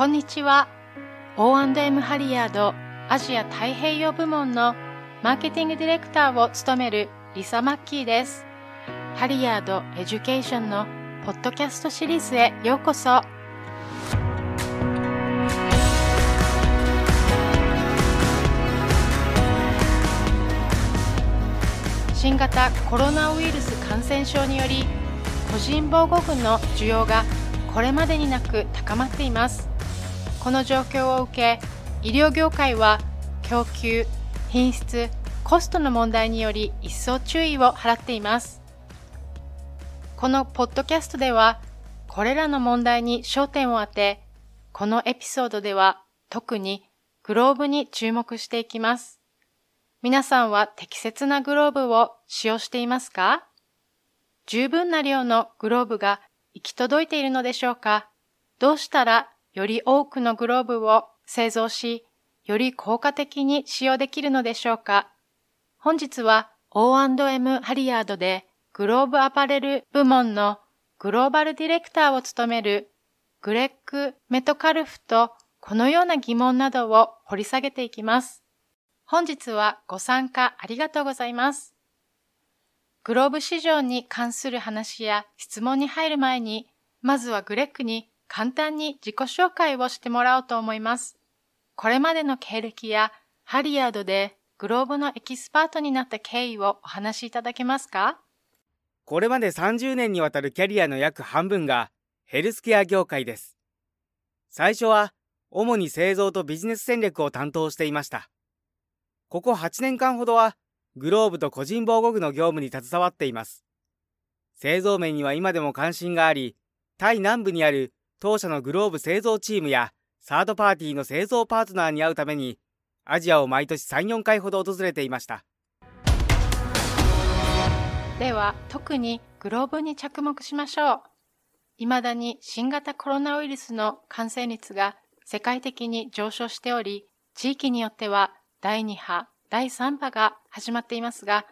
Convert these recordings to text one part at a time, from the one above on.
こんにちは。O&M ハリヤードアジア太平洋部門のマーケティングディレクターを務めるリサ・マッキーです。ハリヤードエデュケーションのポッドキャストシリーズへようこそ。新型コロナウイルス感染症により個人防護具の需要がこれまでになく高まっていますこの状況を受け医療業界は供給品質コストの問題により一層注意を払っています。このポッドキャストではこれらの問題に焦点を当てこのエピソードでは特にグローブに注目していきます。皆さんは適切なグローブを使用していますか？十分な量のグローブが行き届いているのでしょうか？どうしたらより多くのグローブを製造し、より効果的に使用できるのでしょうか？本日は O&M ハリヤードでグローブアパレル部門のグローバルディレクターを務めるグレッグ・メトカルフとこのような疑問などを掘り下げていきます。本日はご参加ありがとうございます。グローブ市場に関する話や質問に入る前に、まずはグレッグに簡単に自己紹介をしてもらおうと思います。これまでの経歴やハリヤードでグローブのエキスパートになった経緯をお話しいただけますか？これまで30年にわたるキャリアの約半分がヘルスケア業界です。最初は主に製造とビジネス戦略を担当していました。ここ8年間ほどは、グローブと個人防護具の業務に携わっています。製造面には今でも関心があり、タイ南部にある当社のグローブ製造チームやサードパーティーの製造パートナーに会うために、アジアを毎年3、4回ほど訪れていました。では、特にグローブに着目しましょう。未だに新型コロナウイルスの感染率が世界的に上昇しており、地域によっては第2波、第3波が始まっていますが、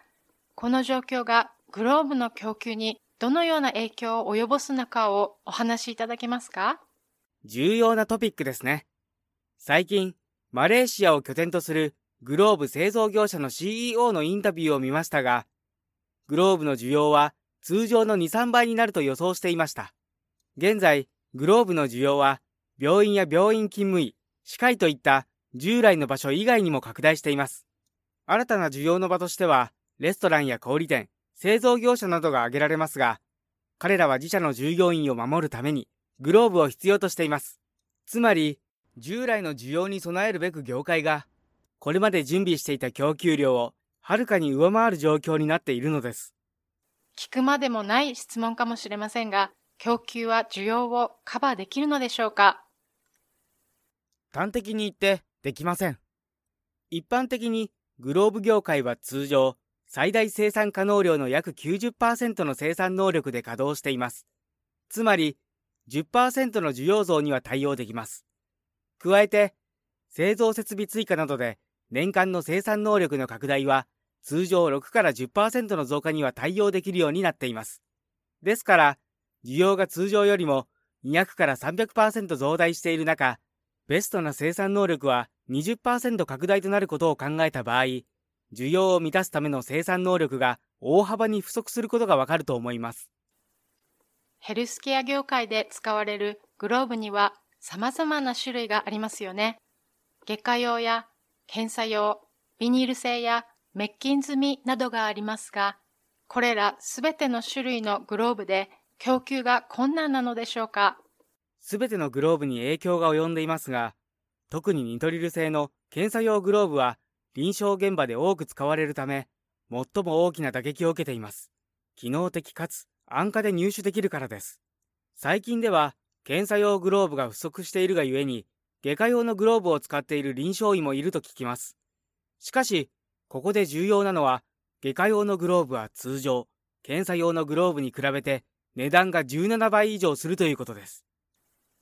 この状況がグローブの供給にどのような影響を及ぼすのかをお話しいただけますか？重要なトピックですね。最近、マレーシアを拠点とするグローブ製造業者の CEO のインタビューを見ましたが、グローブの需要は通常の2、3倍になると予想していました。現在、グローブの需要は病院や病院勤務医、歯科医といった従来の場所以外にも拡大しています。新たな需要の場としては、レストランや小売店、製造業者などが挙げられますが、彼らは自社の従業員を守るために、グローブを必要としています。つまり、従来の需要に備えるべく業界が、これまで準備していた供給量をはるかに上回る状況になっているのです。聞くまでもない質問かもしれませんが、供給は需要をカバーできるのでしょうか？端的に言ってできません。一般的にグローブ業界は通常、最大生産可能量の約90%の生産能力で稼働しています。つまり、10%の需要増には対応できます。加えて、製造設備追加などで年間の生産能力の拡大は通常6から10%の増加には対応できるようになっています。ですから、需要が通常よりも200から300%増大している中、ベストな生産能力は20%拡大となることを考えた場合、需要を満たすための生産能力が大幅に不足することがわかると思います。ヘルスケア業界で使われるグローブには様々な種類がありますよね。外科用や検査用、ビニール製や滅菌済みなどがありますが、これらすべての種類のグローブで供給が困難なのでしょうか？すべてのグローブに影響が及んでいますが、特にニトリル製の検査用グローブは臨床現場で多く使われるため、最も大きな打撃を受けています。機能的かつ安価で入手できるからです。最近では、検査用グローブが不足しているがゆえに、外科用のグローブを使っている臨床医もいると聞きます。しかし、ここで重要なのは、外科用のグローブは通常、検査用のグローブに比べて値段が17倍以上するということです。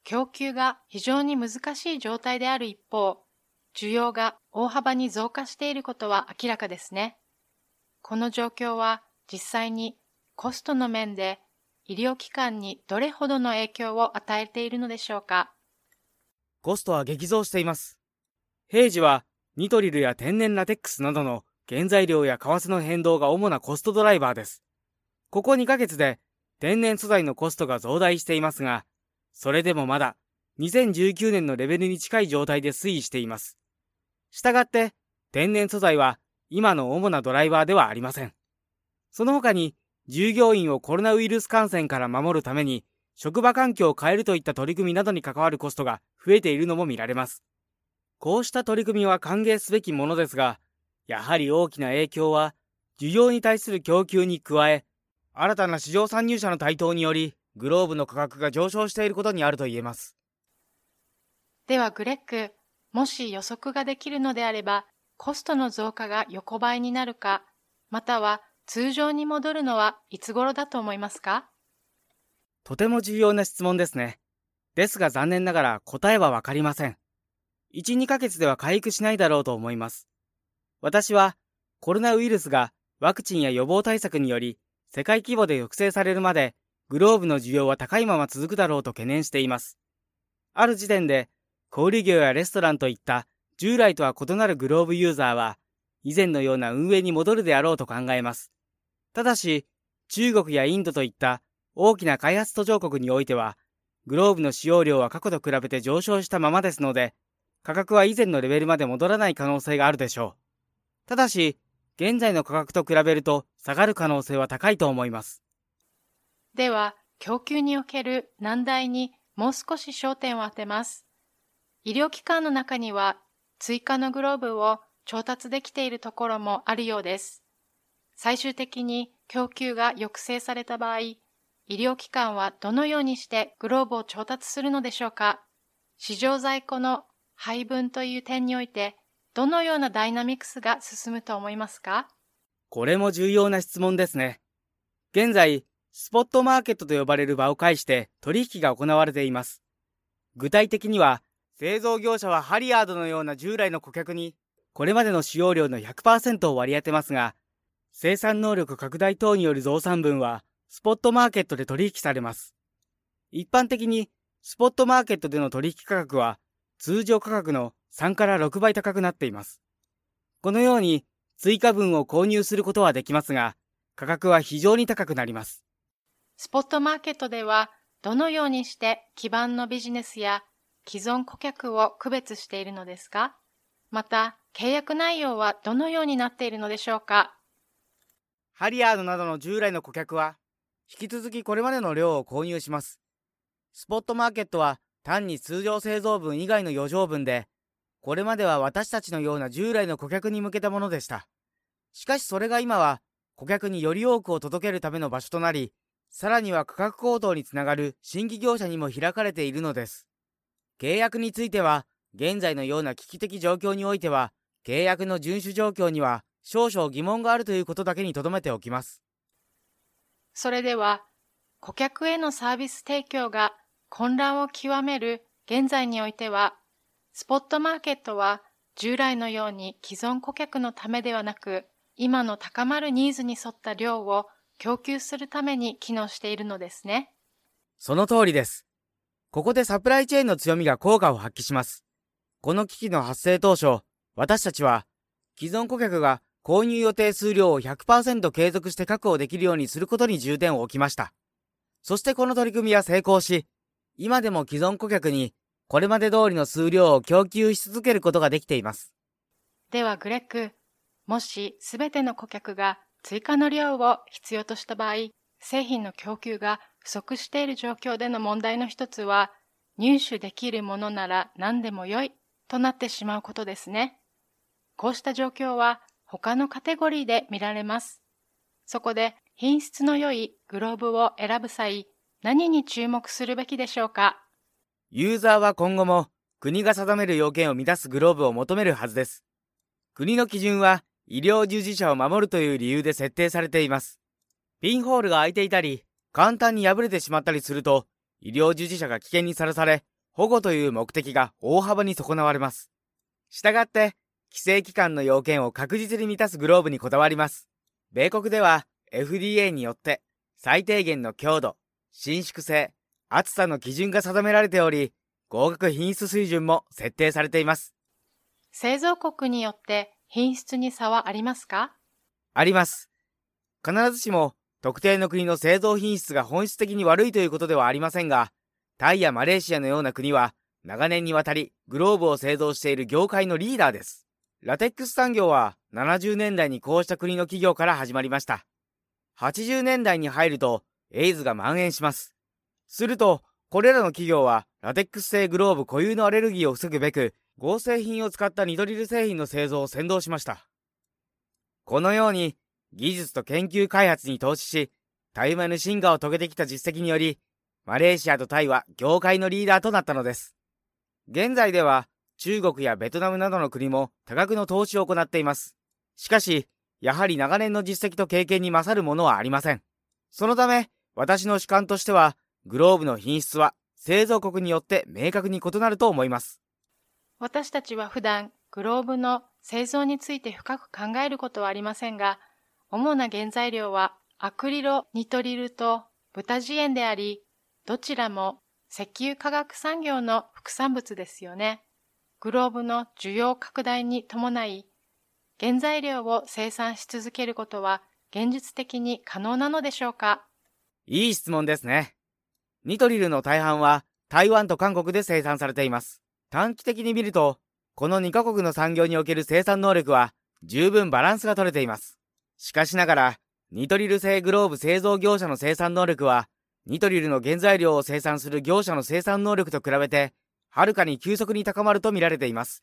供給が非常に難しい状態である一方、需要が大幅に増加していることは明らかですね。この状況は実際にコストの面で医療機関にどれほどの影響を与えているのでしょうかコストは激増しています。平時はニトリルや天然ラテックスなどの原材料や為替の変動が主なコストドライバーです。ここ2ヶ月で天然素材のコストが増大していますが、それでもまだ2019年のレベルに近い状態で推移しています。したがって、天然素材は今の主なドライバーではありません。その他に、従業員をコロナウイルス感染から守るために、職場環境を変えるといった取り組みなどに関わるコストが増えているのも見られます。こうした取り組みは歓迎すべきものですが、やはり大きな影響は、需要に対する供給に加え、新たな市場参入者の台頭により、グローブの価格が上昇していることにあると言えます。ではグレッグ、もし予測ができるのであれば、コストの増加が横ばいになるか、または通常に戻るのはいつ頃だと思いますか？とても重要な質問ですね。ですが残念ながら答えはわかりません。1、2ヶ月では回復しないだろうと思います。私はコロナウイルスがワクチンや予防対策により世界規模で抑制されるまでグローブの需要は高いまま続くだろうと懸念しています。ある時点で小売業やレストランといった従来とは異なるグローブユーザーは、以前のような運営に戻るであろうと考えます。ただし、中国やインドといった大きな開発途上国においては、グローブの使用量は過去と比べて上昇したままですので、価格は以前のレベルまで戻らない可能性があるでしょう。ただし、現在の価格と比べると下がる可能性は高いと思います。では、供給における難題にもう少し焦点を当てます。医療機関の中には追加のグローブを調達できているところもあるようです。最終的に供給が抑制された場合、医療機関はどのようにしてグローブを調達するのでしょうか？市場在庫の配分という点において、どのようなダイナミクスが進むと思いますか？これも重要な質問ですね。現在、スポットマーケットと呼ばれる場を介して取引が行われています。具体的には、製造業者はハリアードのような従来の顧客に、これまでの使用量の100%を割り当てますが、生産能力拡大等による増産分は、スポットマーケットで取引されます。一般的に、スポットマーケットでの取引価格は、通常価格の3から6倍高くなっています。このように、追加分を購入することはできますが、価格は非常に高くなります。スポットマーケットでは、どのようにして基盤のビジネスや既存顧客を区別しているのですかまた、契約内容はどのようになっているのでしょうか？ハリアードなどの従来の顧客は、引き続きこれまでの量を購入します。スポットマーケットは単に通常製造分以外の余剰分で、これまでは私たちのような従来の顧客に向けたものでした。しかしそれが今は、顧客により多くを届けるための場所となり、さらには価格高騰につながる新規業者にも開かれているのです。契約については、現在のような危機的状況においては、契約の遵守状況には少々疑問があるということだけに留めておきます。それでは、顧客へのサービス提供が混乱を極める現在においては、スポットマーケットは従来のように既存顧客のためではなく、今の高まるニーズに沿った量を供給するために機能しているのですね。その通りです。ここでサプライチェーンの強みが効果を発揮します。この危機の発生当初、私たちは、既存顧客が購入予定数量を100%継続して確保できるようにすることに重点を置きました。そしてこの取り組みは成功し、今でも既存顧客にこれまで通りの数量を供給し続けることができています。ではグレッグ、もしすべての顧客が追加の量を必要とした場合、製品の供給が不足している状況での問題の一つは、入手できるものなら何でもよいとなってしまうことですね。こうした状況は他のカテゴリーで見られます。そこで品質の良いグローブを選ぶ際、何に注目するべきでしょうか？ユーザーは今後も国が定める要件を満たすグローブを求めるはずです。国の基準は医療従事者を守るという理由で設定されています。ピンホールが開いていたり、簡単に破れてしまったりすると、医療従事者が危険にさらされ、保護という目的が大幅に損なわれます。したがって、規制機関の要件を確実に満たすグローブにこだわります。米国では FDA によって最低限の強度、伸縮性、厚さの基準が定められており、合格品質水準も設定されています。製造国によって品質に差はありますか？あります。必ずしも特定の国の製造品質が本質的に悪いということではありませんが、タイやマレーシアのような国は長年にわたりグローブを製造している業界のリーダーです。ラテックス産業は70年代にこうした国の企業から始まりました。80年代に入るとエイズが蔓延します。すると、これらの企業はラテックス製グローブ固有のアレルギーを防ぐべく合成品を使ったニトリル製品の製造を先導しました。このように技術と研究開発に投資し、たゆまぬ進化を遂げてきた実績により、マレーシアとタイは業界のリーダーとなったのです。現在では中国やベトナムなどの国も多額の投資を行っています。しかし、やはり長年の実績と経験に勝るものはありません。そのため、私の主観としては、グローブの品質は製造国によって明確に異なると思います。私たちは普段、グローブの製造について深く考えることはありませんが、主な原材料はアクリロニトリルと豚ジエンであり、どちらも石油化学産業の副産物ですよね。グローブの需要拡大に伴い、原材料を生産し続けることは現実的に可能なのでしょうか？いい質問ですね。ニトリルの大半は台湾と韓国で生産されています。短期的に見ると、この2カ国の産業における生産能力は十分バランスが取れています。しかしながら、ニトリル製グローブ製造業者の生産能力はニトリルの原材料を生産する業者の生産能力と比べて、はるかに急速に高まると見られています。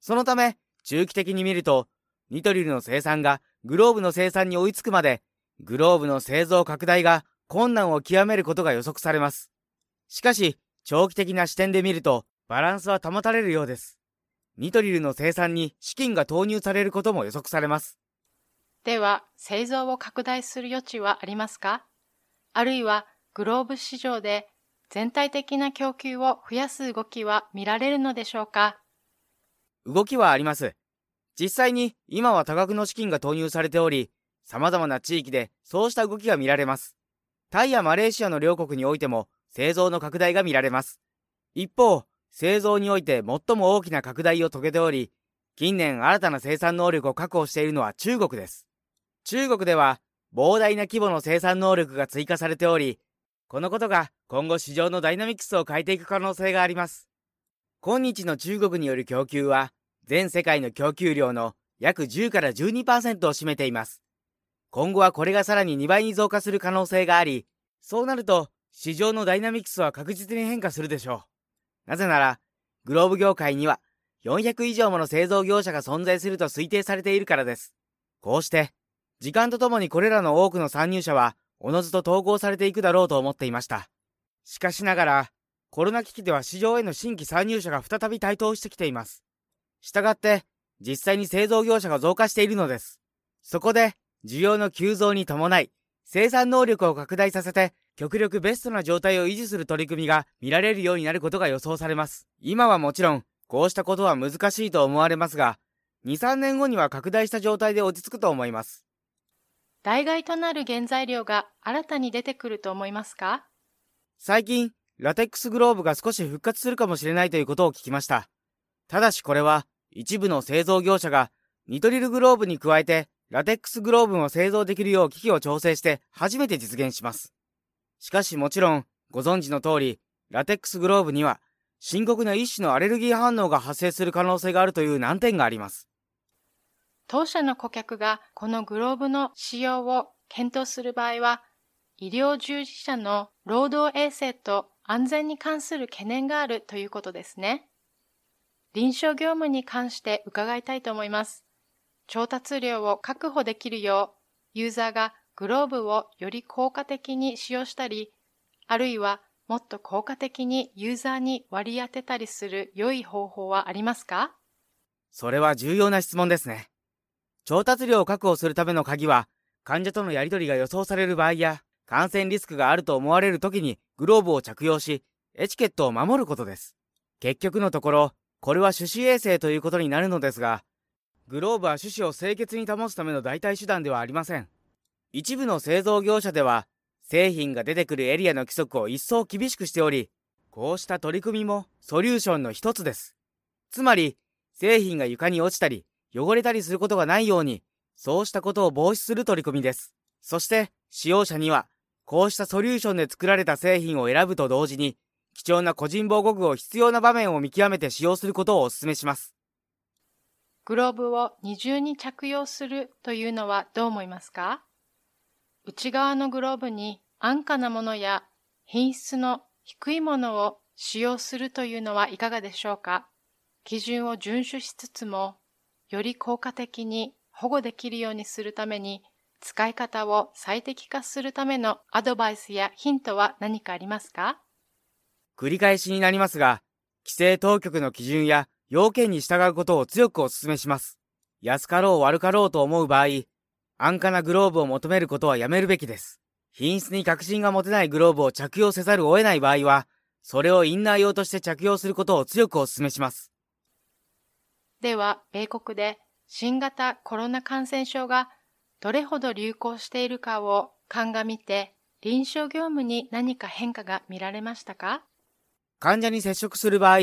そのため、中期的に見ると、ニトリルの生産がグローブの生産に追いつくまで、グローブの製造拡大が困難を極めることが予測されます。しかし、長期的な視点で見ると、バランスは保たれるようです。ニトリルの生産に資金が投入されることも予測されます。では、製造を拡大する余地はありますか？あるいは、グローブ市場で全体的な供給を増やす動きは見られるのでしょうか？動きはあります。実際に今は多額の資金が投入されており、様々な地域でそうした動きが見られます。タイやマレーシアの両国においても製造の拡大が見られます。一方、製造において最も大きな拡大を遂げており、近年新たな生産能力を確保しているのは中国です。中国では膨大な規模の生産能力が追加されており、このことが今後市場のダイナミクスを変えていく可能性があります。今日の中国による供給は全世界の供給量の約10から12%を占めています。今後はこれがさらに2倍に増加する可能性があり、そうなると市場のダイナミクスは確実に変化するでしょう。なぜなら、グローブ業界には400以上もの製造業者が存在すると推定されているからです。こうして、時間とともにこれらの多くの参入者はおのずと統合されていくだろうと思っていました。しかしながら、コロナ危機では市場への新規参入者が再び台頭してきています。したがって、実際に製造業者が増加しているのです。そこで、需要の急増に伴い、生産能力を拡大させて、極力ベストな状態を維持する取り組みが見られるようになることが予想されます。今はもちろん、こうしたことは難しいと思われますが、2、3年後には拡大した状態で落ち着くと思います。代替となる原材料が新たに出てくると思いますか？最近、ラテックスグローブが少し復活するかもしれないということを聞きました。ただしこれは、一部の製造業者が、ニトリルグローブに加えて、ラテックスグローブを製造できるよう機器を調整して初めて実現します。しかしもちろん、ご存知の通り、ラテックスグローブには、深刻な一種のアレルギー反応が発生する可能性があるという難点があります。当社の顧客がこのグローブの使用を検討する場合は、医療従事者の労働衛生と安全に関する懸念があるということですね。臨床業務に関して伺いたいと思います。調達量を確保できるよう、ユーザーがグローブをより効果的に使用したり、あるいはもっと効果的にユーザーに割り当てたりする良い方法はありますか？それは重要な質問ですね。調達量を確保するための鍵は、患者とのやり取りが予想される場合や、感染リスクがあると思われる時にグローブを着用し、エチケットを守ることです。結局のところ、これは手指衛生ということになるのですが、グローブは手指を清潔に保つための代替手段ではありません。一部の製造業者では、製品が出てくるエリアの規則を一層厳しくしており、こうした取り組みもソリューションの一つです。つまり、製品が床に落ちたり、汚れたりすることがないように、そうしたことを防止する取り組みです。そして、使用者には、こうしたソリューションで作られた製品を選ぶと同時に、貴重な個人防護具を必要な場面を見極めて使用することをお勧めします。グローブを二重に着用するというのはどう思いますか？内側のグローブに安価なものや品質の低いものを使用するというのはいかがでしょうか？基準を遵守しつつも、より効果的に保護できるようにするために、使い方を最適化するためのアドバイスやヒントは何かありますか？繰り返しになりますが、規制当局の基準や要件に従うことを強くお勧めします。安かろう悪かろうと思う場合、安価なグローブを求めることはやめるべきです。品質に確信が持てないグローブを着用せざるを得ない場合は、それをインナー用として着用することを強くお勧めします。では、米国で新型コロナ感染症がどれほど流行しているかを鑑みて、臨床業務に何か変化が見られましたか？患者に接触する場合、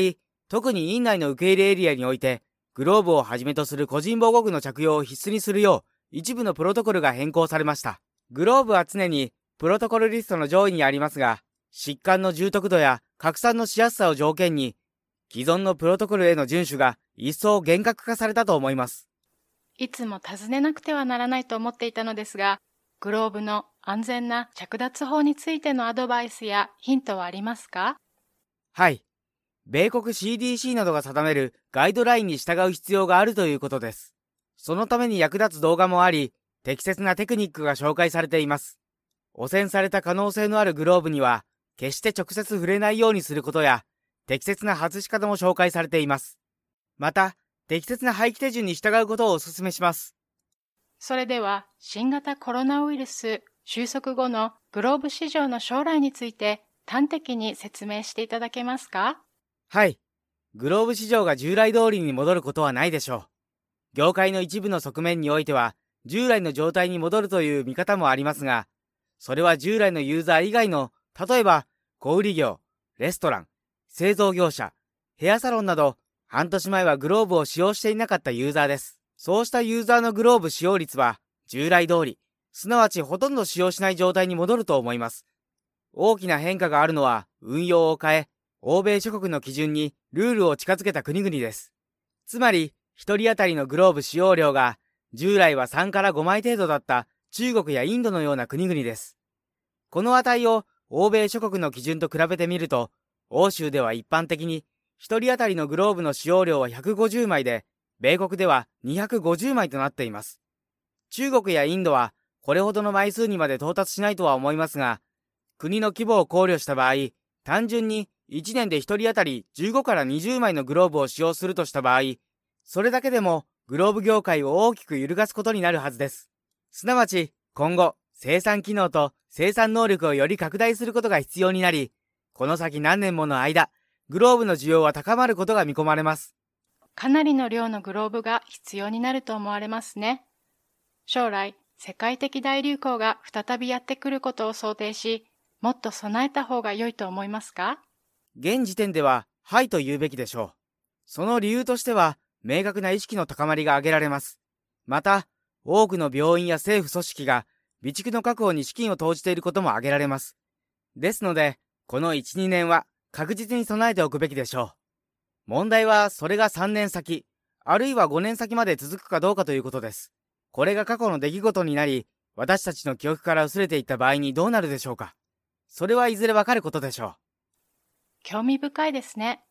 特に院内の受け入れエリアにおいて、グローブをはじめとする個人防護具の着用を必須にするよう、一部のプロトコルが変更されました。グローブは常にプロトコルリストの上位にありますが、疾患の重篤度や拡散のしやすさを条件に、既存のプロトコルへの遵守が一層厳格化されたと思います。いつも尋ねなくてはならないと思っていたのですが、グローブの安全な着脱法についてのアドバイスやヒントはありますか？はい。米国 CDC などが定めるガイドラインに従う必要があるということです。そのために役立つ動画もあり、適切なテクニックが紹介されています。汚染された可能性のあるグローブには、決して直接触れないようにすることや、適切な外し方も紹介されています。また、適切な廃棄手順に従うことをお勧めします。それでは、新型コロナウイルス収束後のグローブ市場の将来について端的に説明していただけますか？はい。グローブ市場が従来通りに戻ることはないでしょう。業界の一部の側面においては、従来の状態に戻るという見方もありますが、それは従来のユーザー以外の、例えば、小売業、レストラン、製造業者、ヘアサロンなど、半年前はグローブを使用していなかったユーザーです。そうしたユーザーのグローブ使用率は、従来通り、すなわちほとんど使用しない状態に戻ると思います。大きな変化があるのは、運用を変え、欧米諸国の基準にルールを近づけた国々です。つまり、一人当たりのグローブ使用量が、従来は3から5枚程度だった中国やインドのような国々です。この値を欧米諸国の基準と比べてみると、欧州では一般的に1人当たりのグローブの使用量は150枚で、米国では250枚となっています。中国やインドはこれほどの枚数にまで到達しないとは思いますが、国の規模を考慮した場合、単純に1年で1人当たり15から20枚のグローブを使用するとした場合、それだけでもグローブ業界を大きく揺るがすことになるはずです。すなわち、今後、生産機能と生産能力をより拡大することが必要になり、この先何年もの間、グローブの需要は高まることが見込まれます。かなりの量のグローブが必要になると思われますね。将来、世界的大流行が再びやってくることを想定し、もっと備えた方が良いと思いますか？現時点では、はいと言うべきでしょう。その理由としては、明確な意識の高まりが挙げられます。また、多くの病院や政府組織が備蓄の確保に資金を投じていることも挙げられます。ですので、この1、2年は確実に備えておくべきでしょう。問題はそれが3年先、あるいは5年先まで続くかどうかということです。これが過去の出来事になり、私たちの記憶から薄れていった場合にどうなるでしょうか。それはいずれわかることでしょう。興味深いですね。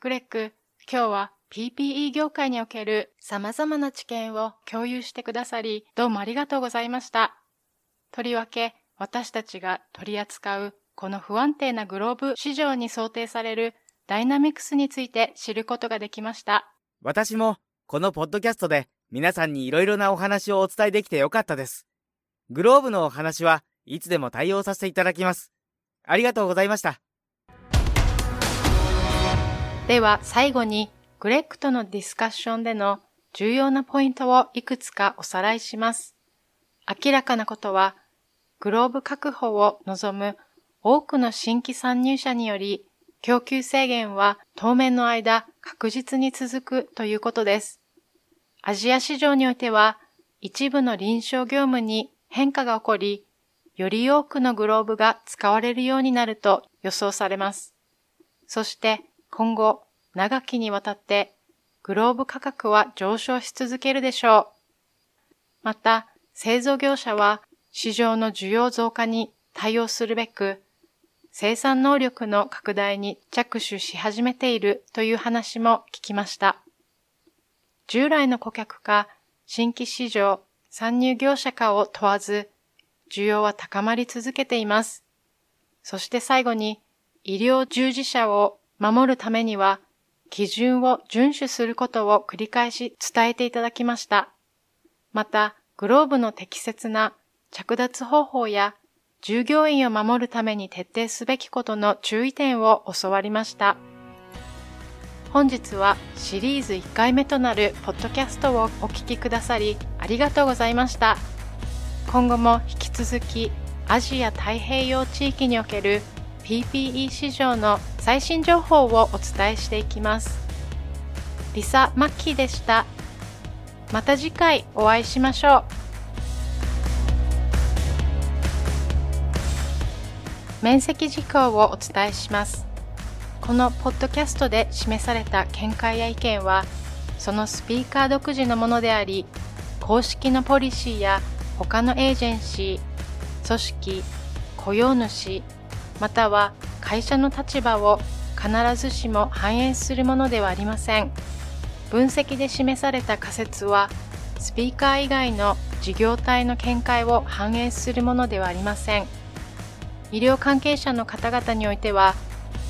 グレッグ、今日は PPE 業界における様々な知見を共有してくださり、どうもありがとうございました。とりわけ、私たちが取り扱うこの不安定なグローブ市場に想定されるダイナミクスについて知ることができました。私もこのポッドキャストで皆さんにいろいろなお話をお伝えできてよかったです。グローブのお話はいつでも対応させていただきます。ありがとうございました。では最後にグレッグとのディスカッションでの重要なポイントをいくつかおさらいします。明らかなことは、グローブ確保を望む多くの新規参入者により、供給制限は当面の間確実に続くということです。アジア市場においては一部の臨床業務に変化が起こり、より多くのグローブが使われるようになると予想されます。そして今後長きにわたってグローブ価格は上昇し続けるでしょう。また製造業者は市場の需要増加に対応するべく生産能力の拡大に着手し始めているという話も聞きました。従来の顧客か新規市場、参入業者かを問わず、需要は高まり続けています。そして最後に、医療従事者を守るためには、基準を遵守することを繰り返し伝えていただきました。また、グローブの適切な着脱方法や従業員を守るために徹底すべきことの注意点を教わりました。本日はシリーズ1回目となるポッドキャストをお聞きくださりありがとうございました。今後も引き続きアジア太平洋地域における PPE 市場の最新情報をお伝えしていきます。リサ・マッキーでした。また次回お会いしましょう。面積事項をお伝えします。このポッドキャストで示された見解や意見は、そのスピーカー独自のものであり、公式のポリシーや他のエージェンシー、組織、雇用主、または会社の立場を必ずしも反映するものではありません。分析で示された仮説は、スピーカー以外の事業体の見解を反映するものではありません。医療関係者の方々においては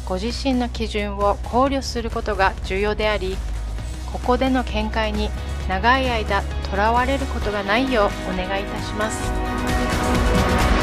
ご自身の基準を考慮することが重要でありここでの見解に長い間とらわれることがないようお願いいたします。